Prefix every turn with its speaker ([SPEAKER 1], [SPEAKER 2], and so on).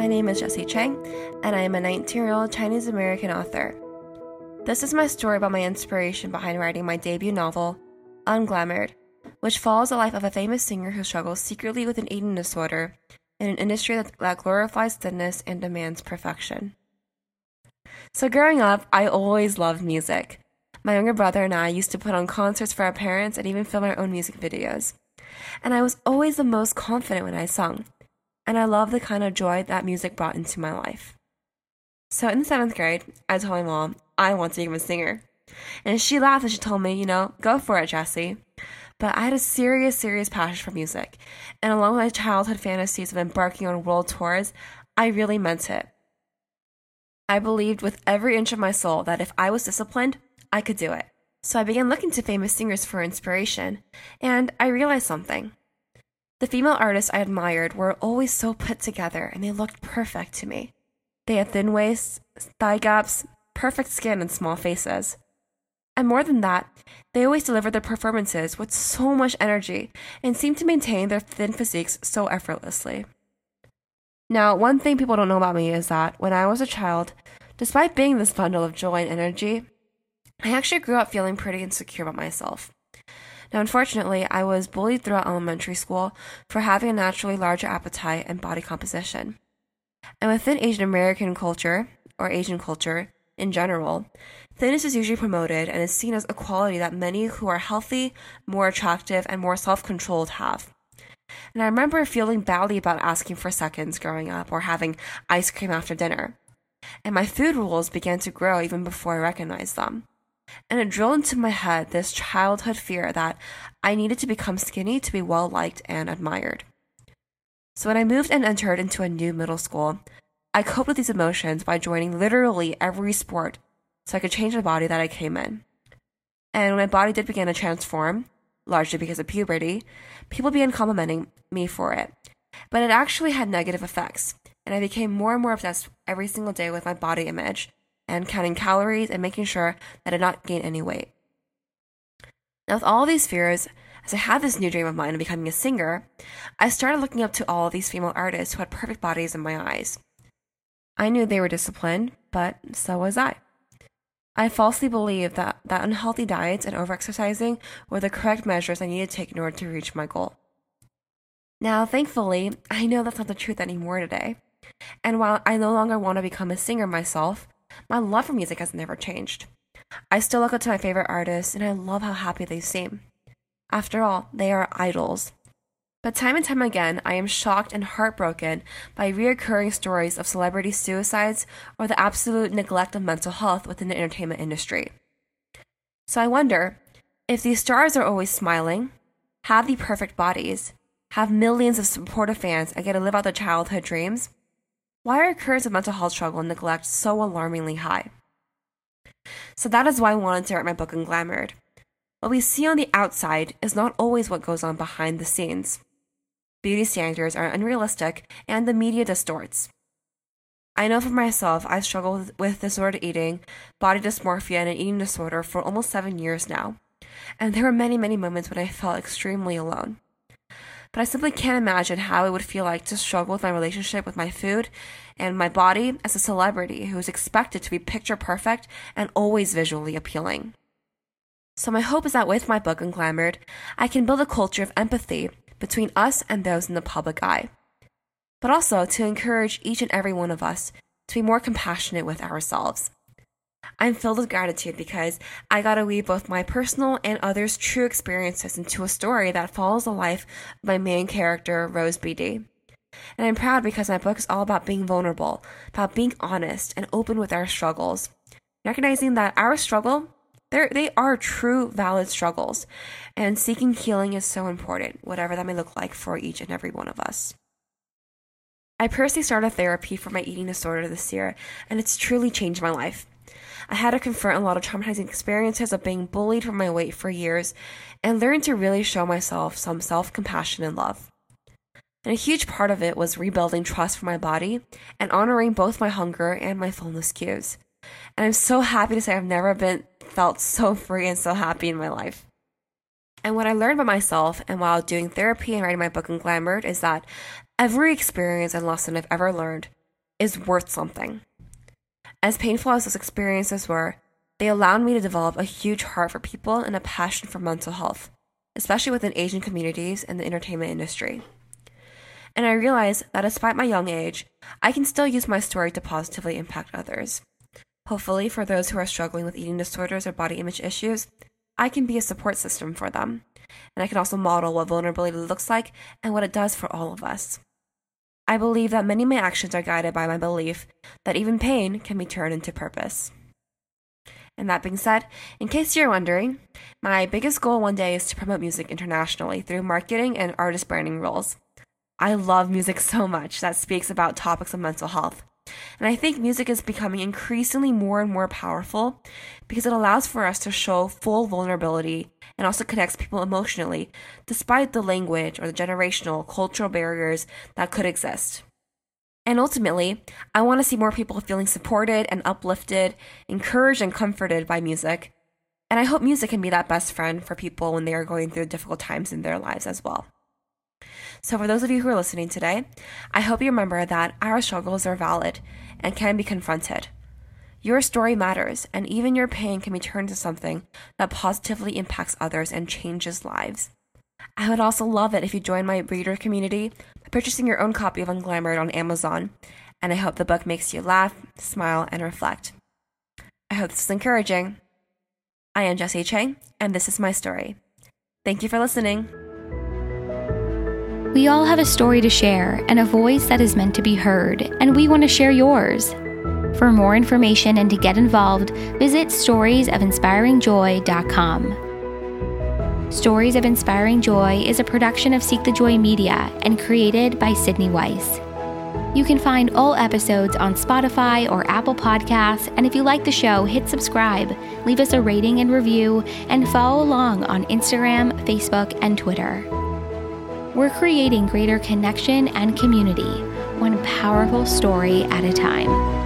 [SPEAKER 1] My name is Jessie Chang, and I am a 19 year old Chinese American author. This is my story about my inspiration behind writing my debut novel, Unglamored, which follows the life of a famous singer who struggles secretly with an eating disorder in an industry that glorifies thinness and demands perfection. So, growing up, I always loved music. My younger brother and I used to put on concerts for our parents and even film our own music videos. And I was always the most confident when I sung. And I love the kind of joy that music brought into my life. So in the seventh grade, I told my mom I want to become a singer. And she laughed and she told me, you know, go for it, Jessie. But I had a serious, serious passion for music. And along with my childhood fantasies of embarking on world tours, I really meant it. I believed with every inch of my soul that if I was disciplined, I could do it. So I began looking to famous singers for inspiration, and I realized something. The female artists I admired were always so put together and they looked perfect to me. They had thin waists, thigh gaps, perfect skin, and small faces. And more than that, they always delivered their performances with so much energy and seemed to maintain their thin physiques so effortlessly. Now, one thing people don't know about me is that when I was a child, despite being this bundle of joy and energy, I actually grew up feeling pretty insecure about myself. Now, unfortunately, I was bullied throughout elementary school for having a naturally larger appetite and body composition. And within Asian American culture, or Asian culture in general, thinness is usually promoted and is seen as a quality that many who are healthy, more attractive, and more self controlled have. And I remember feeling badly about asking for seconds growing up or having ice cream after dinner. And my food rules began to grow even before I recognized them. And it drilled into my head this childhood fear that I needed to become skinny to be well liked and admired. So when I moved and entered into a new middle school, I coped with these emotions by joining literally every sport so I could change the body that I came in. And when my body did begin to transform, largely because of puberty, people began complimenting me for it. But it actually had negative effects, and I became more and more obsessed every single day with my body image and counting calories and making sure that I did not gain any weight. Now, with all these fears, as I had this new dream of mine of becoming a singer, I started looking up to all these female artists who had perfect bodies in my eyes. I knew they were disciplined, but so was I. I falsely believed that, that unhealthy diets and overexercising were the correct measures I needed to take in order to reach my goal. Now, thankfully, I know that's not the truth anymore today. And while I no longer want to become a singer myself, my love for music has never changed. I still look up to my favorite artists and I love how happy they seem. After all, they are idols. But time and time again, I am shocked and heartbroken by reoccurring stories of celebrity suicides or the absolute neglect of mental health within the entertainment industry. So I wonder if these stars are always smiling, have the perfect bodies, have millions of supportive fans, and get to live out their childhood dreams, why are curves of mental health struggle and neglect so alarmingly high? So that is why I wanted to write my book Unglamoured. What we see on the outside is not always what goes on behind the scenes. Beauty standards are unrealistic and the media distorts. I know for myself, I've struggled with disordered eating, body dysmorphia, and an eating disorder for almost seven years now. And there were many, many moments when I felt extremely alone but I simply can't imagine how it would feel like to struggle with my relationship with my food and my body as a celebrity who is expected to be picture perfect and always visually appealing. So, my hope is that with my book, Unglamoured, I can build a culture of empathy between us and those in the public eye, but also to encourage each and every one of us to be more compassionate with ourselves. I'm filled with gratitude because I got to weave both my personal and others' true experiences into a story that follows the life of my main character, Rose BD. And I'm proud because my book is all about being vulnerable, about being honest and open with our struggles, recognizing that our struggle, they are true, valid struggles, and seeking healing is so important, whatever that may look like for each and every one of us. I personally started therapy for my eating disorder this year, and it's truly changed my life. I had to confront a lot of traumatizing experiences of being bullied for my weight for years and learn to really show myself some self compassion and love. And a huge part of it was rebuilding trust for my body and honoring both my hunger and my fullness cues. And I'm so happy to say I've never been felt so free and so happy in my life. And what I learned about myself and while doing therapy and writing my book Unglamoured is that every experience and lesson I've ever learned is worth something. As painful as those experiences were, they allowed me to develop a huge heart for people and a passion for mental health, especially within Asian communities and the entertainment industry. And I realized that despite my young age, I can still use my story to positively impact others. Hopefully, for those who are struggling with eating disorders or body image issues, I can be a support system for them. And I can also model what vulnerability looks like and what it does for all of us. I believe that many of my actions are guided by my belief that even pain can be turned into purpose. And that being said, in case you're wondering, my biggest goal one day is to promote music internationally through marketing and artist branding roles. I love music so much that speaks about topics of mental health. And I think music is becoming increasingly more and more powerful because it allows for us to show full vulnerability and also connects people emotionally, despite the language or the generational, cultural barriers that could exist. And ultimately, I want to see more people feeling supported and uplifted, encouraged and comforted by music. And I hope music can be that best friend for people when they are going through difficult times in their lives as well. So, for those of you who are listening today, I hope you remember that our struggles are valid and can be confronted. Your story matters, and even your pain can be turned into something that positively impacts others and changes lives. I would also love it if you join my reader community by purchasing your own copy of Unglamored on Amazon, and I hope the book makes you laugh, smile, and reflect. I hope this is encouraging. I am Jessie Chang, and this is my story. Thank you for listening.
[SPEAKER 2] We all have a story to share and a voice that is meant to be heard, and we want to share yours. For more information and to get involved, visit storiesofinspiringjoy.com. Stories of Inspiring Joy is a production of Seek the Joy Media and created by Sydney Weiss. You can find all episodes on Spotify or Apple Podcasts, and if you like the show, hit subscribe, leave us a rating and review, and follow along on Instagram, Facebook, and Twitter. We're creating greater connection and community, one powerful story at a time.